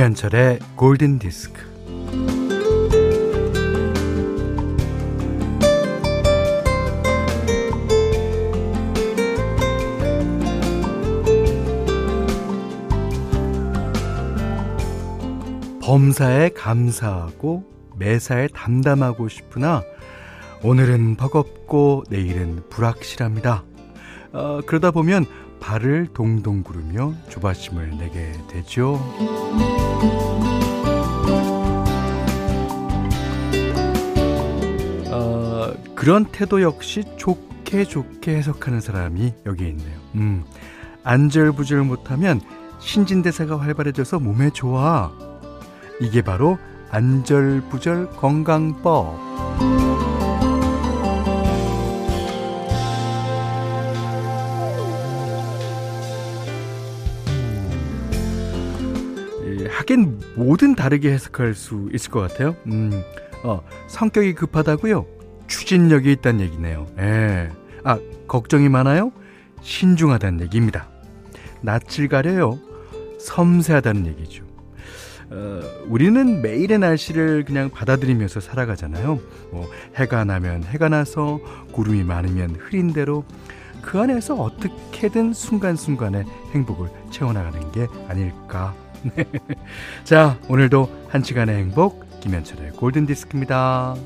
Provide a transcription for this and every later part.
김현철의 골든 디스크. 범사에 감사하고 매사에 담담하고 싶으나 오늘은 버겁고 내일은 불확실합니다. 어, 그러다 보면 발을 동동 구르며 조바심을 내게 되죠. 어, 그런 태도 역시 좋게 좋게 해석하는 사람이 여기 있네요. 음, 안절부절 못하면 신진대사가 활발해져서 몸에 좋아. 이게 바로 안절부절 건강법. 하긴 뭐든 다르게 해석할 수 있을 것 같아요. 음, 어, 성격이 급하다고요? 추진력이 있다는 얘기네요. 예. 아, 걱정이 많아요? 신중하다는 얘기입니다. 낯을 가려요? 섬세하다는 얘기죠. 어, 우리는 매일의 날씨를 그냥 받아들이면서 살아가잖아요. 뭐, 해가 나면 해가 나서, 구름이 많으면 흐린 대로, 그 안에서 어떻게든 순간순간의 행복을 채워나가는 게 아닐까 네. 자, 오늘도 한 시간의 행복, 김현철의 골든디스크입니다.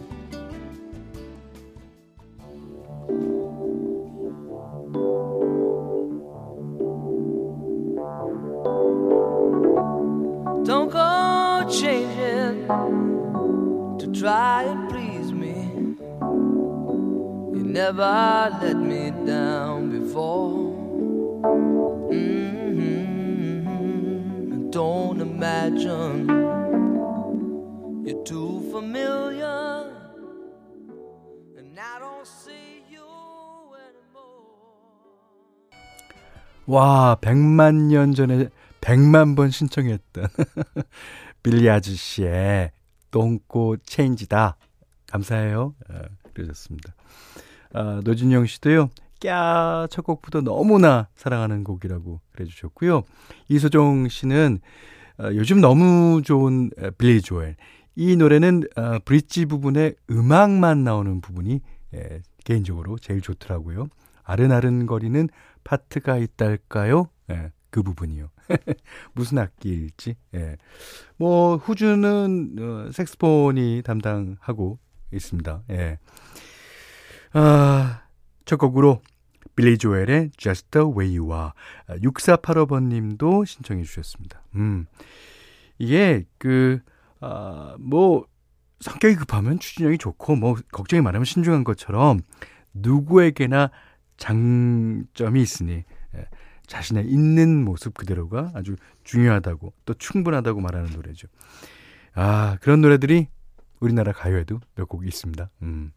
와, 100만 년 전에 100만 번 신청했던 빌리 아저씨의 똥꼬 체인지다. 감사해요. 어, 그러셨습니다. 아, 노진영 씨도요. 꺄! 첫 곡부터 너무나 사랑하는 곡이라고 그래주셨고요. 이소정 씨는 어, 요즘 너무 좋은 빌리 조엘. 이 노래는 어, 브릿지 부분에 음악만 나오는 부분이 예, 개인적으로 제일 좋더라고요. 아른아른거리는 파트가 있달까요? 예, 그 부분이요. 무슨 악기일지. 예. 뭐 후주는 어, 색스폰이 담당하고 있습니다. 예. 아, 첫 곡으로 빌리 조엘의 Just the Way You Are 6485번 님도 신청해 주셨습니다. 음, 이게 그, 아, 뭐, 성격이 급하면 추진력이 좋고, 뭐, 걱정이 많으면 신중한 것처럼 누구에게나 장점이 있으니, 예, 자신의 있는 모습 그대로가 아주 중요하다고 또 충분하다고 말하는 노래죠. 아, 그런 노래들이 우리나라 가요에도 몇 곡 있습니다. 음.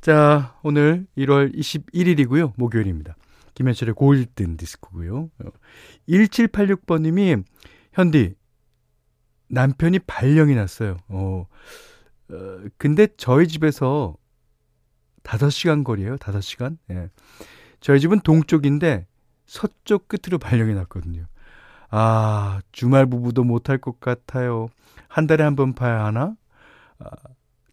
자, 오늘 1월 21일이고요. 목요일입니다. 김현철의 골든 디스크고요. 1786번님이 현디 남편이 발령이 났어요. 어, 어 근데 저희 집에서 5시간 거리예요. 5시간. 예. 저희 집은 동쪽인데 서쪽 끝으로 발령이 났거든요. 아, 주말 부부도 못할 것 같아요. 한 달에 한 번 봐야 하나? 아,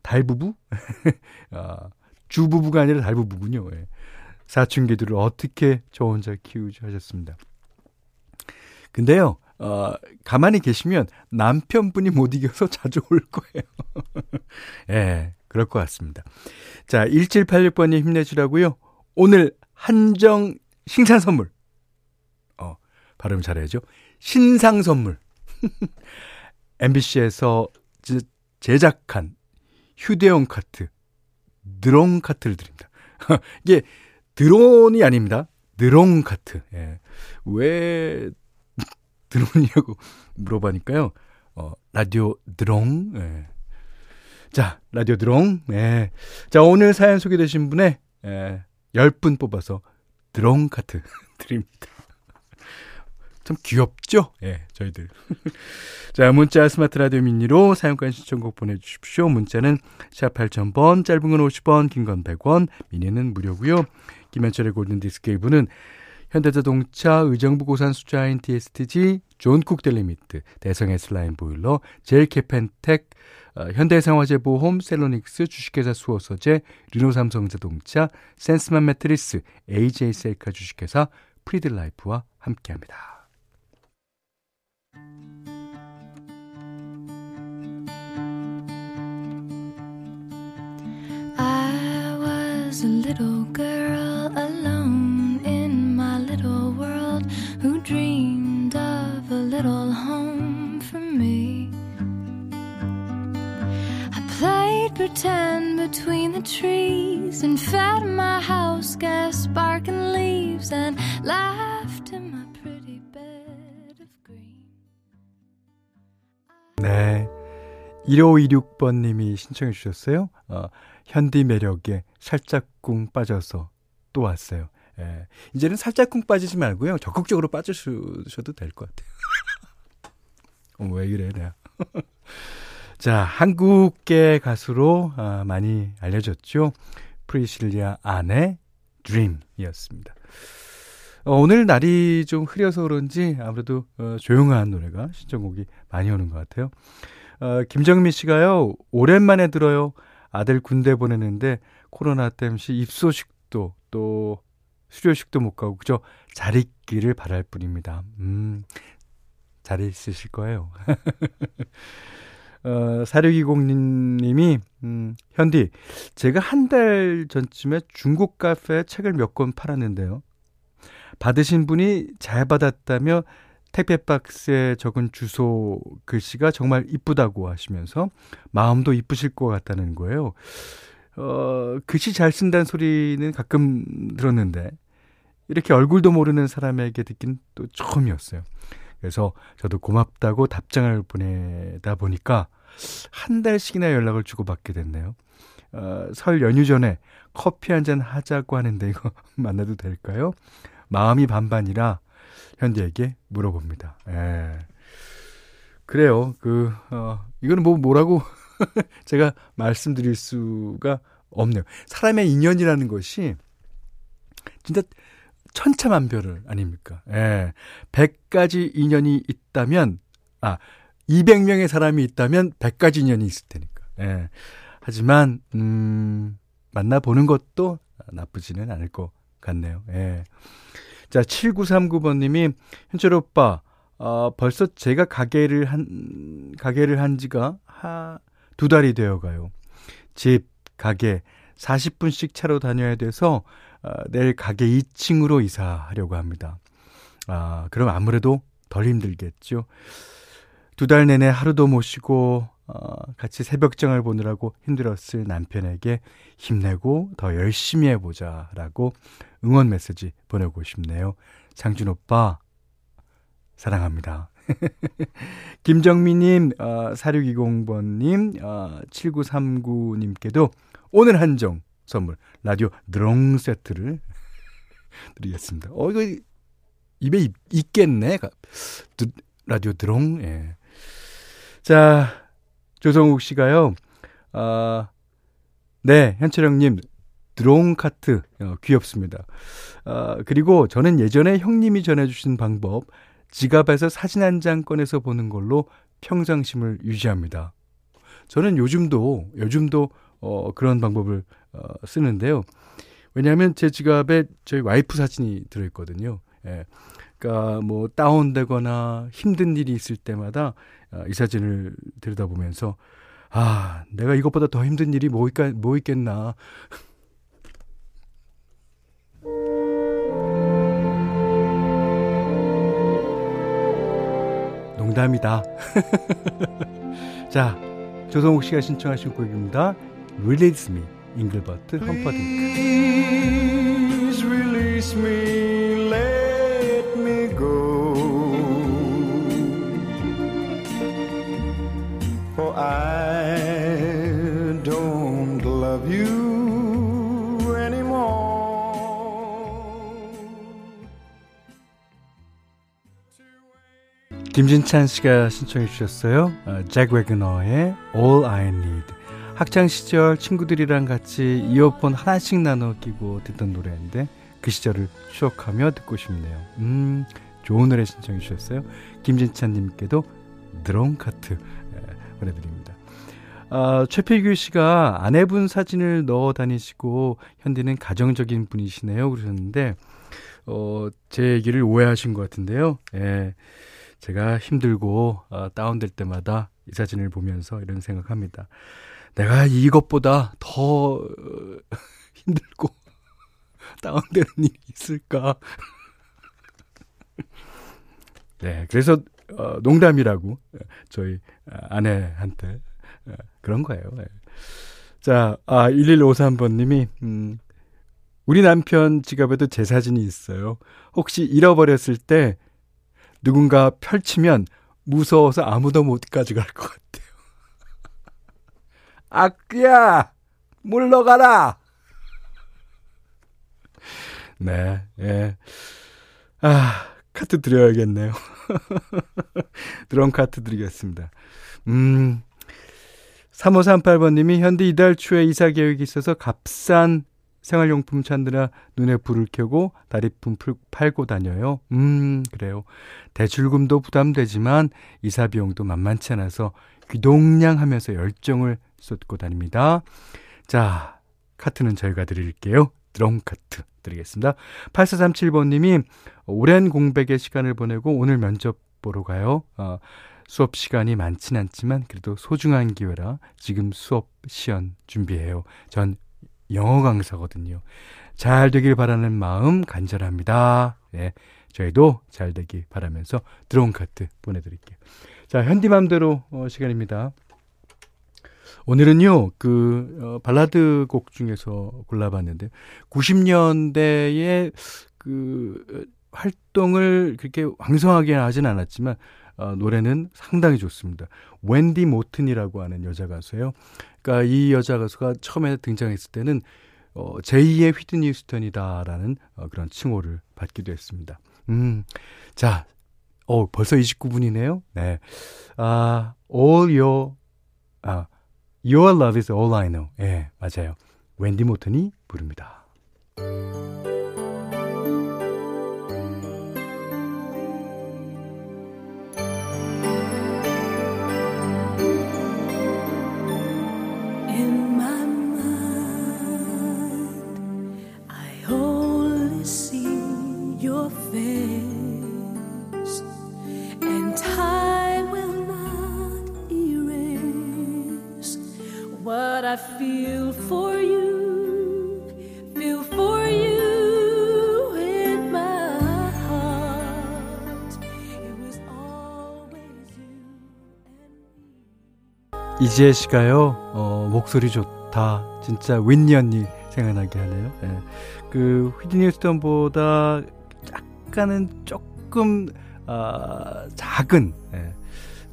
달 부부? 아, 주 부부가 아니라 달 부부군요. 예. 사춘기들을 어떻게 저 혼자 키우지 하셨습니다. 근데요, 어, 가만히 계시면 남편분이 못 이겨서 자주 올 거예요. 예, 그럴 것 같습니다. 자, 1786번님 힘내주라고요. 오늘 한정 신상 선물. 어, 발음 잘해야죠. 신상 선물. MBC에서 제작한 휴대용 카트 드론 카트를 드립니다. 이게 드론이 아닙니다. 드론 카트. 예. 왜 드론이냐고 물어보니까요. 어, 라디오 드론. 예. 자, 라디오 드론. 예. 자, 오늘 사연 소개되신 분의 예, 10분 뽑아서 드론 카트 드립니다. 참 귀엽죠? 예, 저희들. 자, 문자 스마트 라디오 미니로 사연과 신청곡 보내주십시오. 문자는 샵 8000번, 짧은 건 50원, 긴 건 100원, 미니는 무료고요 김현철의 골든디스크 1부는 현대자동차, 의정부 고산 수자인 DSTG, 존쿡 델리미트, 대성 S라인 보일러, 제일캐펜텍, 어, 현대해상화재보험, 셀로닉스, 주식회사 수호서재, 르노삼성자동차, 센스맘 매트리스, AJ 셀카 주식회사, 프리드라이프와 함께합니다. a little girl alone of a little home for me. I played pretend between the trees and fed my house gas sparking leaves and laughed in my pretty bed of green. 네. 1526번님이 신청해 주셨어요. 어, 현디 매력에 살짝꿍 빠져서 또 왔어요. 예. 이제는 살짝꿍 빠지지 말고요. 적극적으로 빠지셔도 될 것 같아요. 어, 왜 이래, 내가. 자, 한국계 가수로 아, 많이 알려졌죠. 프리실라 안의 Dream이었습니다. 어, 오늘 날이 좀 흐려서 그런지 아무래도 어, 조용한 노래가 신청곡이 많이 오는 것 같아요. 어, 김정민 씨가요, 오랜만에 들어요. 아들 군대 보내는데 코로나 때문에 입소식도 또 수료식도 못 가고 그저 잘 있기를 바랄 뿐입니다. 음, 잘 있으실 거예요. 어, 4620님이, 음, 현디, 제가 한 달 전쯤에 중국 카페에 책을 몇 권 팔았는데요. 받으신 분이 잘 받았다며 택배 박스에 적은 주소 글씨가 정말 이쁘다고 하시면서 마음도 이쁘실 것 같다는 거예요. 어, 글씨 잘 쓴다는 소리는 가끔 들었는데 이렇게 얼굴도 모르는 사람에게 듣긴 또 처음이었어요. 그래서 저도 고맙다고 답장을 보내다 보니까 한 달씩이나 연락을 주고받게 됐네요. 어, 설 연휴 전에 커피 한 잔 하자고 하는데 이거 만나도 될까요? 마음이 반반이라 현디에게 물어봅니다. 예. 그래요. 그, 어, 이거는 뭐, 뭐라고 제가 말씀드릴 수가 없네요. 사람의 인연이라는 것이 진짜 천차만별을 아닙니까? 예. 100가지 인연이 있다면, 아, 200명의 사람이 있다면 100가지 인연이 있을 테니까. 예. 하지만, 음, 만나 보는 것도 나쁘지는 않을 것 같네요. 예. 자, 7939번 님이, 현철 오빠, 어, 벌써 제가 가게를 한, 가게를 한 지가 하, 두 달이 되어 가요. 집, 가게, 40분씩 차로 다녀야 돼서, 어, 내일 가게 2층으로 이사하려고 합니다. 아, 그럼 아무래도 덜 힘들겠죠. 두 달 내내 하루도 못 쉬고, 어, 같이 새벽장을 보느라고 힘들었을 남편에게 힘내고 더 열심히 해보자 라고 응원 메시지 보내고 싶네요. 장준 오빠, 사랑합니다. 김정미님, 어, 4620번님, 어, 7939님께도 오늘 한정 선물, 라디오 드롱 세트를 드리겠습니다. 어, 이거 입에 있, 겠네 라디오 드롱, 예. 자, 조성욱 씨가요, 아, 네, 현철형님, 드론 카트, 어, 귀엽습니다. 아, 그리고 저는 예전에 형님이 전해주신 방법, 지갑에서 사진 한 장 꺼내서 보는 걸로 평상심을 유지합니다. 저는 요즘도, 요즘도, 어, 그런 방법을, 어, 쓰는데요. 왜냐하면 제 지갑에 저희 와이프 사진이 들어있거든요. 예. 그러니까 뭐 다운되거나 힘든 일이 있을 때마다 어, 이 사진을 들여다보면서 아 내가 이것보다 더 힘든 일이 뭐, 있까, 뭐 있겠나 농담이다. 자 조성욱 씨가 신청하신 곡입니다. Release Me 잉글버트 험퍼딩크 I don't love you 김진찬 씨가 신청해 주셨어요. 어, 잭 웨그너의 All I Need. 학창 시절 친구들이랑 같이 이어폰 하나씩 나눠 끼고 듣던 노래인데 그 시절을 추억하며 듣고 싶네요. 음, 좋은 노래 신청해 주셨어요. 김진찬 님께도 드론카트 예, 보내드립니다. 아, 최필규 씨가 아내분 사진을 넣어 다니시고 현디는 가정적인 분이시네요 그러셨는데 어, 제 얘기를 오해하신 것 같은데요. 예. 제가 힘들고 어, 다운될 때마다 이 사진을 보면서 이런 생각합니다. 내가 이것보다 더 어, 힘들고 다운되는 일이 있을까? 네, 그래서 어, 농담이라고 저희 아내한테 그런 거예요. 네. 자, 아, 1153번님이, 음, 우리 남편 지갑에도 제 사진이 있어요. 혹시 잃어버렸을 때 누군가 펼치면 무서워서 아무도 못 가져갈 것 같아요. 악귀야! 물러가라! 네, 예. 아, 카트 드려야겠네요. 드럼 카트 드리겠습니다. 음, 3538번님이 현대 이달 초에 이사 계획이 있어서 값싼 생활용품 찾느라 눈에 불을 켜고 다리품 팔고 다녀요. 음, 그래요. 대출금도 부담되지만 이사 비용도 만만치 않아서 귀동냥 하면서 열정을 쏟고 다닙니다. 자, 카트는 저희가 드릴게요. 드럼 카트 드리겠습니다. 8437번님이 오랜 공백의 시간을 보내고 오늘 면접 보러 가요. 어, 수업 시간이 많진 않지만 그래도 소중한 기회라 지금 수업 시연 준비해요. 전 영어 강사거든요. 잘 되길 바라는 마음 간절합니다. 네, 저희도 잘 되길 바라면서 드론 카트 보내드릴게요. 자, 현디맘대로 어, 시간입니다. 오늘은요, 그, 어, 발라드 곡 중에서 골라봤는데, 90년대에 그, 활동을 그렇게 왕성하게 하진 않았지만, 어, 노래는 상당히 좋습니다. 웬디 모튼이라고 하는 여자 가수예요. 그러니까 이 여자 가수가 처음에 등장했을 때는 어, 제2의 휘트니 휴스턴이다라는 어, 그런 칭호를 받기도 했습니다. 음, 자, 어, 벌써 29분이네요. 네, 아, all your, 아, your love is all I know. 예, 네, 맞아요. 웬디 모튼이 부릅니다. 이지혜 씨가요, 어, 목소리 좋다. 진짜 윈니 언니 생각나게 하네요. 예. 그 휘트니 스턴보다 약간은 조금 어, 작은 예.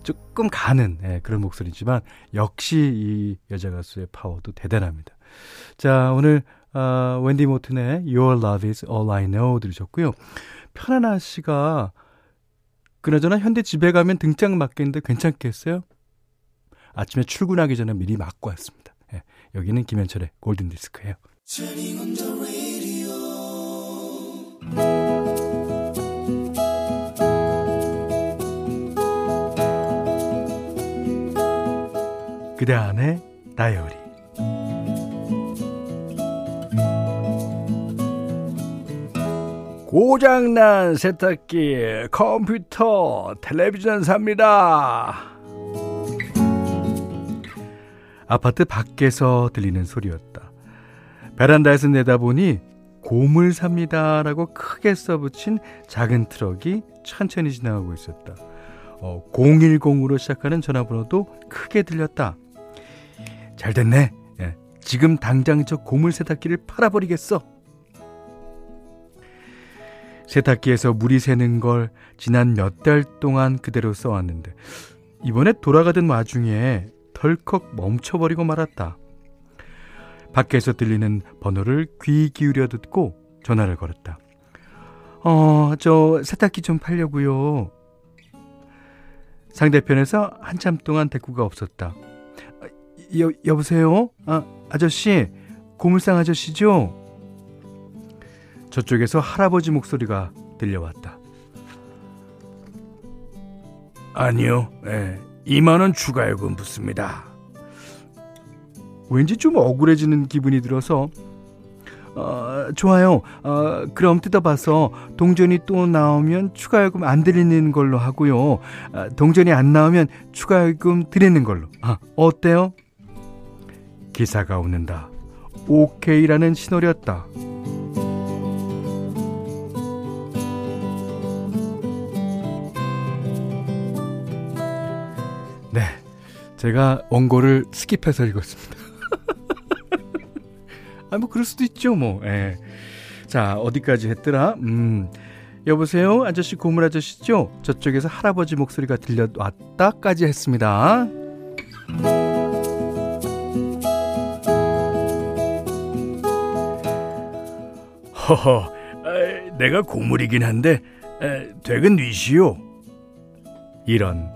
조금 가는 예, 그런 목소리지만 역시 이 여자 가수의 파워도 대단합니다. 자, 오늘 어, 웬디 모튼의 Your Love Is All I Know 들으셨고요. 편안한 씨가 그나저나 현대 집에 가면 등짝 맞겠는데 괜찮겠어요? 아침에 출근하기 전에 미리 맞고 왔습니다. 예, 여기는 김현철의 골든 디스크예요. 그대 안의 다이어리 고장난 세탁기, 컴퓨터, 텔레비전 삽니다. 아파트 밖에서 들리는 소리였다. 베란다에서 내다보니 고물 삽니다라고 크게 써붙인 작은 트럭이 천천히 지나가고 있었다. 어, 010으로 시작하는 전화번호도 크게 들렸다. 잘 됐네. 예, 지금 당장 저 고물 세탁기를 팔아버리겠어. 세탁기에서 물이 새는 걸 지난 몇 달 동안 그대로 써왔는데 이번에 돌아가던 와중에 덜컥 멈춰버리고 말았다. 밖에서 들리는 번호를 귀 기울여 듣고 전화를 걸었다. 어, 저 세탁기 좀 팔려고요. 상대편에서 한참 동안 대꾸가 없었다. 여, 여보세요? 아, 아저씨, 고물상 아저씨죠? 저쪽에서 할아버지 목소리가 들려왔다. 아니요, 예, 2만원 추가 요금 붙습니다. 왠지 좀 억울해지는 기분이 들어서 어, 좋아요. 어, 그럼 뜯어봐서 동전이 또 나오면 추가 요금 안 드리는 걸로 하고요. 어, 동전이 안 나오면 추가 요금 드리는 걸로. 아, 어때요? 기사가 웃는다. 오케이라는 신호였다. 제가 원고를 스킵해서 읽었습니다. 아, 뭐, 그럴 수도 있죠, 뭐. 예. 자, 어디까지 했더라? 음. 여보세요? 아저씨 고물 아저씨죠? 저쪽에서 할아버지 목소리가 들려왔다까지 했습니다. 허허, 에, 내가 고물이긴 한데 에, 댁은 뉘시오. 이런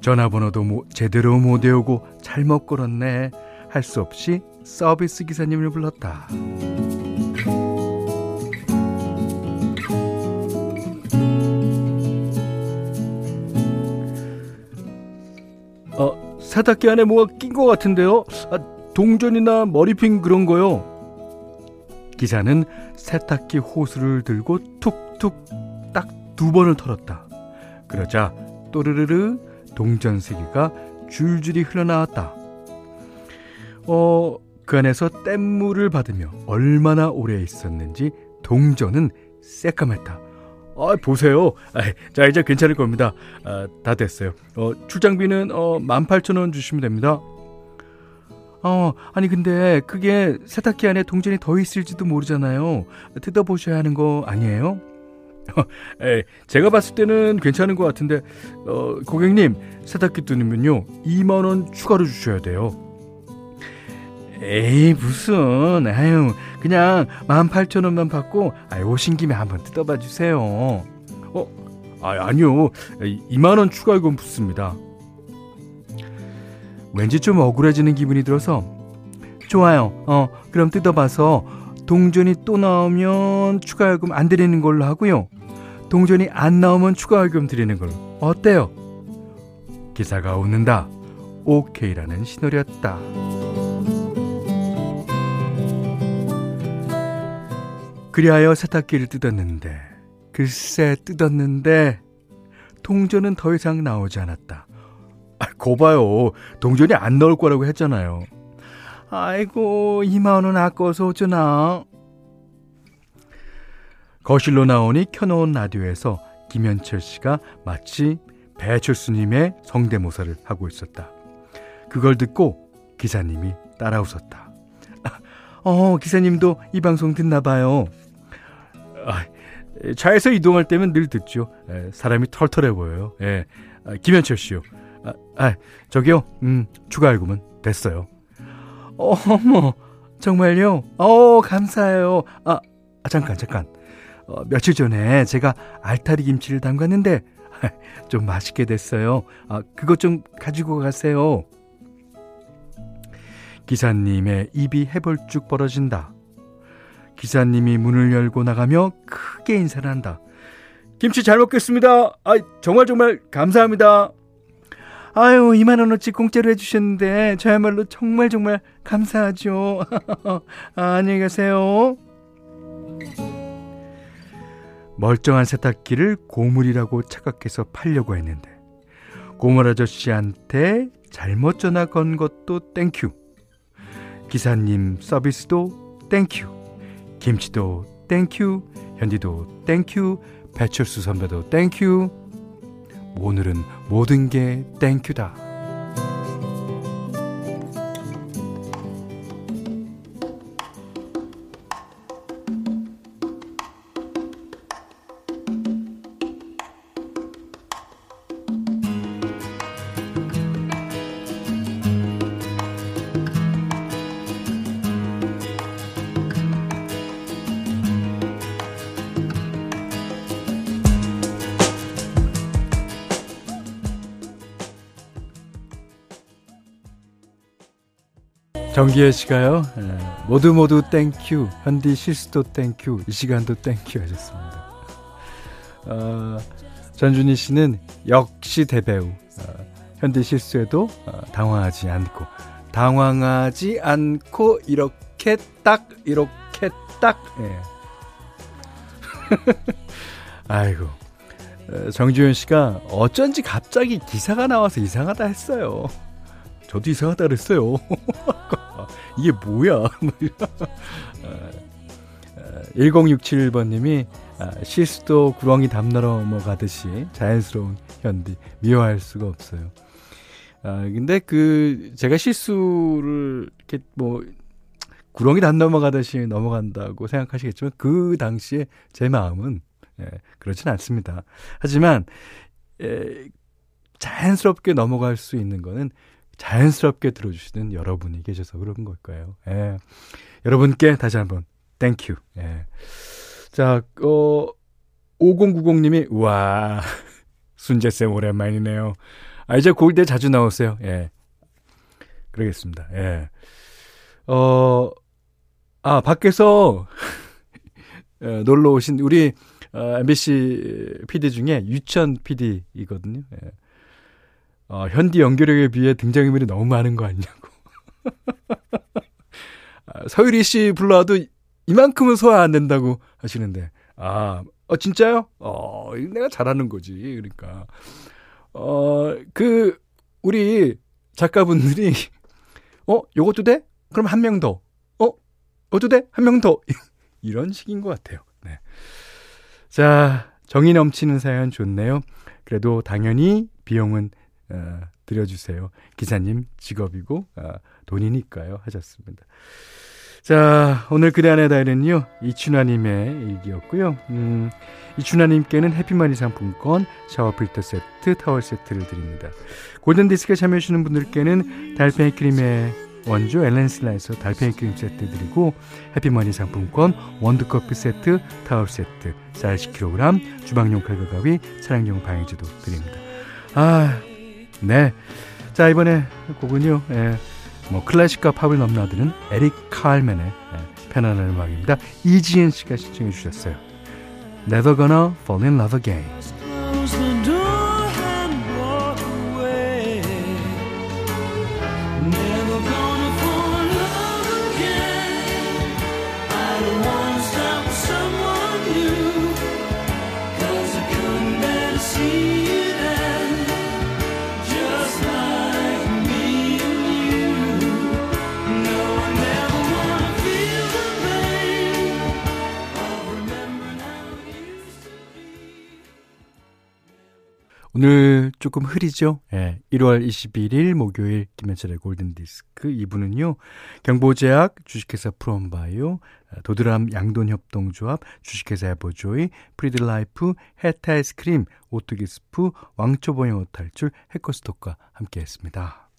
전화번호도 뭐 제대로 못 외우고 잘못 걸었네 할 수 없이 서비스 기사님을 불렀다. 어, 세탁기 안에 뭐가 낀 것 같은데요? 아, 동전이나 머리핀 그런 거요. 기사는 세탁기 호수를 들고 툭툭 딱 두 번을 털었다. 그러자 또르르르 동전 세 개가 줄줄이 흘러나왔다. 어, 그 안에서 뗏물을 받으며 얼마나 오래 있었는지 동전은 새까맣다. 아, 보세요. 아, 자, 이제 괜찮을 겁니다. 아, 다 됐어요. 어, 출장비는 어, 18,000원 주시면 됩니다. 어, 아니 근데 그게 세탁기 안에 동전이 더 있을지도 모르잖아요. 뜯어보셔야 하는 거 아니에요? 에 제가 봤을 때는 괜찮은 것 같은데 어, 고객님 세탁기 뜯으면요 2만 원 추가로 주셔야 돼요. 에이 무슨 아유 그냥 18,000원만 받고 아 오신 김에 한번 뜯어봐 주세요. 어? 아 아니요 2만 원 추가 요금 붙습니다. 왠지 좀 억울해지는 기분이 들어서 좋아요. 어, 그럼 뜯어봐서 동전이 또 나오면 추가 요금 안 드리는 걸로 하고요. 동전이 안 나오면 추가 요금 드리는 걸로. 어때요? 기사가 웃는다. 오케이라는 신호였다. 그리하여 세탁기를 뜯었는데 글쎄 뜯었는데 동전은 더 이상 나오지 않았다. 아, 거 봐요. 동전이 안 나올 거라고 했잖아요. 아이고, 2만원 아까워서 어쩌나. 거실로 나오니 켜놓은 라디오에서 김현철 씨가 마치 배철수님의 성대모사를 하고 있었다. 그걸 듣고 기사님이 따라 웃었다. 어, 기사님도 이 방송 듣나 봐요. 아, 차에서 이동할 때면 늘 듣죠. 에, 사람이 털털해 보여요. 예. 아, 김현철 씨요. 아, 아, 저기요, 음, 추가 알고은 됐어요. 어머, 정말요? 어, 감사해요. 아, 아 잠깐, 잠깐. 어, 며칠 전에 제가 알타리 김치를 담갔는데, 좀 맛있게 됐어요. 아, 그것 좀 가지고 가세요. 기사님의 입이 해벌쭉 벌어진다. 기사님이 문을 열고 나가며 크게 인사를 한다. 김치 잘 먹겠습니다. 아, 정말 정말 감사합니다. 아유, 2만원어치 공짜로 해주셨는데, 저야말로 정말 정말 감사하죠. 아, 안녕히 가세요. 멀쩡한 세탁기를 고물이라고 착각해서 팔려고 했는데, 고물 아저씨한테 잘못 전화 건 것도 thank you. 기사님 서비스도 땡큐. 김치도 땡큐. 현디도 땡큐. 배철수 선배도 땡큐. 오늘은 모든 게 땡큐다. 정기혜 씨가요, 예, 모두 모두 thank you, 현디 실수도 thank you, 이 시간도 thank you 하셨습니다. 어, 전준희 씨는 역시 대배우, 어, 현디 실수에도 어, 당황하지 않고, 당황하지 않고, 이렇게 딱, 이렇게 딱, 예. 아이고. 어, 정주현 씨가 어쩐지 갑자기 기사가 나와서 이상하다 했어요. 저도 이상하다 그랬어요. 이게 뭐야? 1067번님이 어, 어, 아, 실수도 구렁이 담 넘어가듯이 자연스러운 현디 미워할 수가 없어요. 아 근데 그 제가 실수를 이렇게 뭐 구렁이 담 넘어가듯이 넘어간다고 생각하시겠지만 그 당시에 제 마음은 예, 그렇진 않습니다. 하지만 예, 자연스럽게 넘어갈 수 있는 거는 자연스럽게 들어주시는 여러분이 계셔서 그런 걸까요? 예. 여러분께 다시 한번 thank you. 예. 자, 어 5090님이 우와 순재쌤 오랜만이네요. 아 이제 골디 자주 나오세요. 예. 그러겠습니다. 예. 어, 아, 밖에서 어, 놀러 오신 우리 어, MBC PD 중에 유천 PD이거든요. 예. 어, 현디 연기력에 비해 등장인물이 너무 많은 거 아니냐고. 아, 서유리 씨 불러와도 이만큼은 소화 안 된다고 하시는데, 아, 어, 진짜요? 어, 내가 잘하는 거지. 그러니까. 어, 그, 우리 작가분들이, 어, 요것도 돼? 그럼 한 명 더. 어, 어도 돼? 한 명 더. 이런 식인 것 같아요. 네. 자, 정이 넘치는 사연 좋네요. 그래도 당연히 비용은 어, 드려주세요. 기사님 직업이고 어, 돈이니까요. 하셨습니다. 자, 오늘 그대 안의 다이는요 이춘하님의 일기였고요. 음, 이춘하님께는 해피머니 상품권, 샤워 필터 세트, 타월 세트를 드립니다. 골든디스크에 참여해주시는 분들께는 달팽이 크림의 원조 엘렌슬라에서 달팽이 크림 세트 드리고 해피머니 상품권, 원두커피 세트, 타월 세트, 쌀 10kg, 주방용 칼과 가위, 차량용 방해제도 드립니다. 아, 네. 자, 이번에 곡은요, 예, 뭐, 클래식과 팝을 넘나드는 에릭 칼맨의 예, 편안한 음악입니다. 이지은 씨가 신청해 주셨어요. Never gonna fall in love again. 오늘 조금 흐리죠? 예. 1월 21일 목요일 김현철의 골든디스크 2부는요. 경보제약, 주식회사 프롬바이오, 도드람 양돈협동조합, 주식회사 에버조이, 프리드라이프, 해태아이스크림, 오뚜기스프, 왕초보 영어 탈출, 해커스톡과 함께했습니다.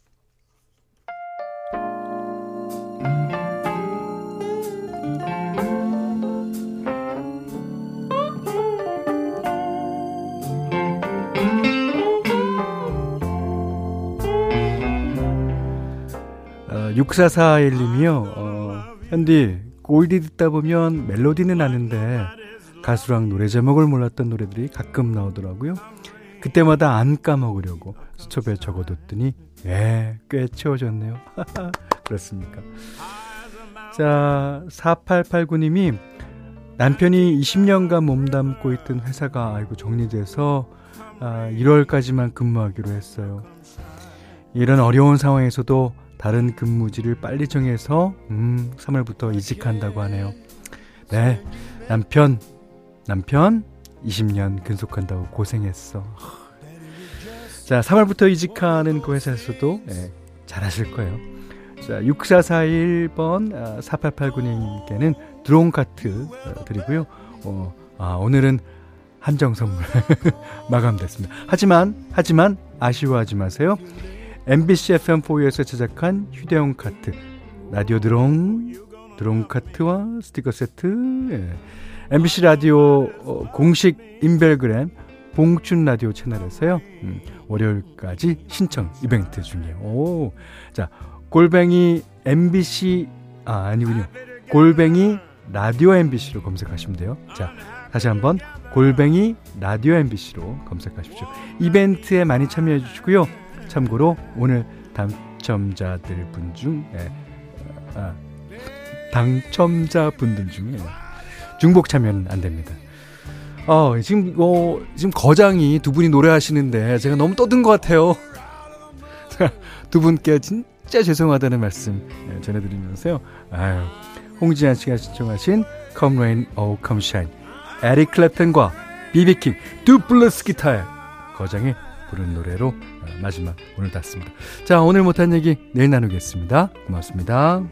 6441님이요. 어, 현디, 골디 듣다 보면 멜로디는 아는데 가수랑 노래 제목을 몰랐던 노래들이 가끔 나오더라고요. 그때마다 안 까먹으려고 수첩에 적어뒀더니 예, 꽤 채워졌네요. 그렇습니까? 자, 4889님이 남편이 20년간 몸담고 있던 회사가 아이고 정리돼서 아, 1월까지만 근무하기로 했어요. 이런 어려운 상황에서도 다른 근무지를 빨리 정해서 음, 3월부터 이직한다고 하네요. 네, 남편, 남편 20년 근속한다고 고생했어. 자, 3월부터 이직하는 그 회사에서도 네, 잘하실 거예요. 자, 6441번 아, 4889님께는 드론 카트 어, 드리고요. 어, 아, 오늘은 한정 선물 마감됐습니다. 하지만 하지만 아쉬워하지 마세요. MBC FM4에서 제작한 휴대용 카트, 라디오 드론, 드론 카트와 스티커 세트, 예. MBC 라디오 어, 공식 인별그램 봉춘 라디오 채널에서요. 음, 월요일까지 신청 이벤트 중이에요. 오, 자 골뱅이 MBC 아 아니군요. 골뱅이 라디오 MBC로 검색하시면 돼요. 자, 다시 한번 골뱅이 라디오 MBC로 검색하십시오. 이벤트에 많이 참여해 주시고요. 참고로 오늘 당첨자들 분 중, 예, 아, 당첨자 분들 중에 중복 참여는 안 됩니다. 어, 지금, 어, 지금 거장이 두 분이 노래하시는데 제가 너무 떠든 것 같아요. 두 분께 진짜 죄송하다는 말씀 예, 전해드리면서요. 아유, 홍지한 씨가 신청하신 Come Rain, Oh Come Shine, 에릭 클랩튼과 비비킹, 두플러스 기타의 거장이 부른 노래로 어, 마지막 오늘 닿습니다. 자, 오늘 못한 얘기 내일 나누겠습니다. 고맙습니다.